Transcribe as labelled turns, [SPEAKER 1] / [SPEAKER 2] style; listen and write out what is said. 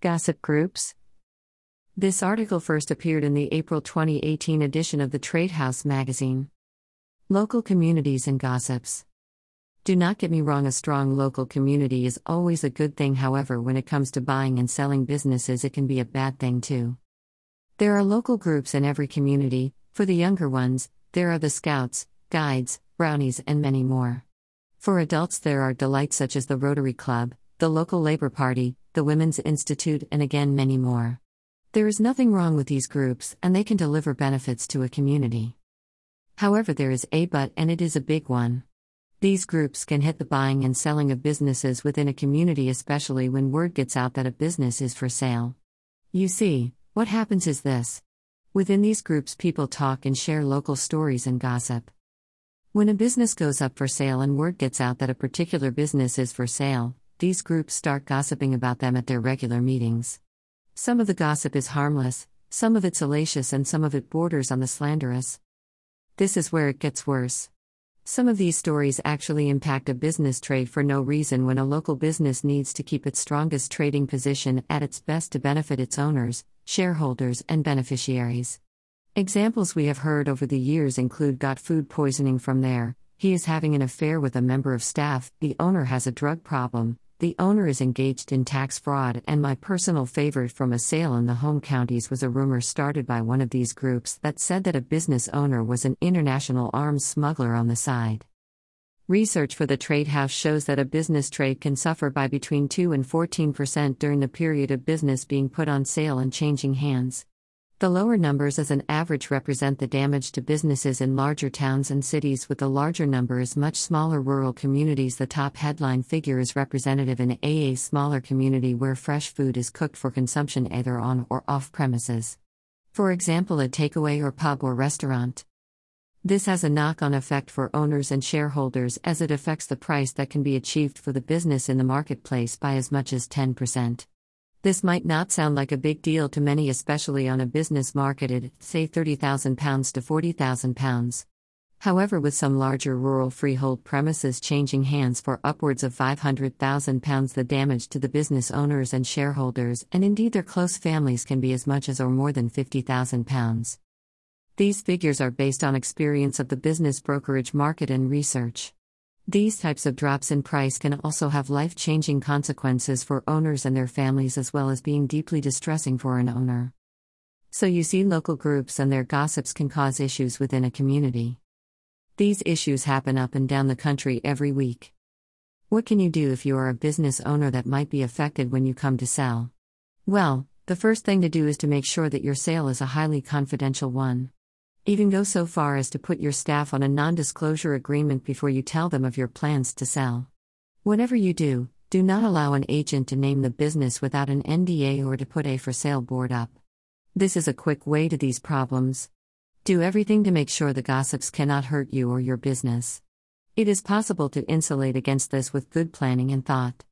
[SPEAKER 1] Gossip groups? This article first appeared in the April 2018 edition of the Trade House magazine. Local communities and gossips. Do not get me wrong, a strong local community is always a good thing, however, when it comes to buying and selling businesses, it can be a bad thing too. There are local groups in every community, for the younger ones, there are the scouts, guides, brownies, and many more. For adults, there are delights such as the Rotary Club, the local Labor Party, the Women's Institute, and again many more. There is nothing wrong with these groups, and they can deliver benefits to a community. However, there is a but, and it is a big one. These groups can hit the buying and selling of businesses within a community, especially when word gets out that a business is for sale. You see, what happens is this within these groups, people talk and share local stories and gossip. When a business goes up for sale and word gets out that a particular business is for sale, these groups start gossiping about them at their regular meetings. Some of the gossip is harmless, some of it salacious, and some of it borders on the slanderous. This is where it gets worse. Some of these stories actually impact a business trade for no reason when a local business needs to keep its strongest trading position at its best to benefit its owners, shareholders, and beneficiaries. Examples we have heard over the years include got food poisoning from there, he is having an affair with a member of staff, the owner has a drug problem, the owner is engaged in tax fraud, and my personal favorite from a sale in the home counties was a rumor started by one of these groups that said that a business owner was an international arms smuggler on the side. Research for the Trade House shows that a business trade can suffer by between 2 and 14% during the period of business being put on sale and changing hands. The lower numbers as an average represent the damage to businesses in larger towns and cities, with the larger number numbers much smaller rural communities. The top headline figure is representative in a smaller community where fresh food is cooked for consumption either on or off premises. For example, a takeaway or pub or restaurant. This has a knock on effect for owners and shareholders as it affects the price that can be achieved for the business in the marketplace by as much as 10%. This might not sound like a big deal to many, especially on a business marketed, say, £30,000 to £40,000. However, with some larger rural freehold premises changing hands for upwards of £500,000, the damage to the business owners and shareholders, and indeed their close families, can be as much as or more than £50,000. These figures are based on experience of the business brokerage market and research. These types of drops in price can also have life changing consequences for owners and their families, as well as being deeply distressing for an owner. So, you see, local groups and their gossips can cause issues within a community. These issues happen up and down the country every week. What can you do if you are a business owner that might be affected when you come to sell? Well, the first thing to do is to make sure that your sale is a highly confidential one. Even go so far as to put your staff on a non disclosure agreement before you tell them of your plans to sell. Whatever you do, do not allow an agent to name the business without an NDA or to put a for sale board up. This is a quick way to these problems. Do everything to make sure the gossips cannot hurt you or your business. It is possible to insulate against this with good planning and thought.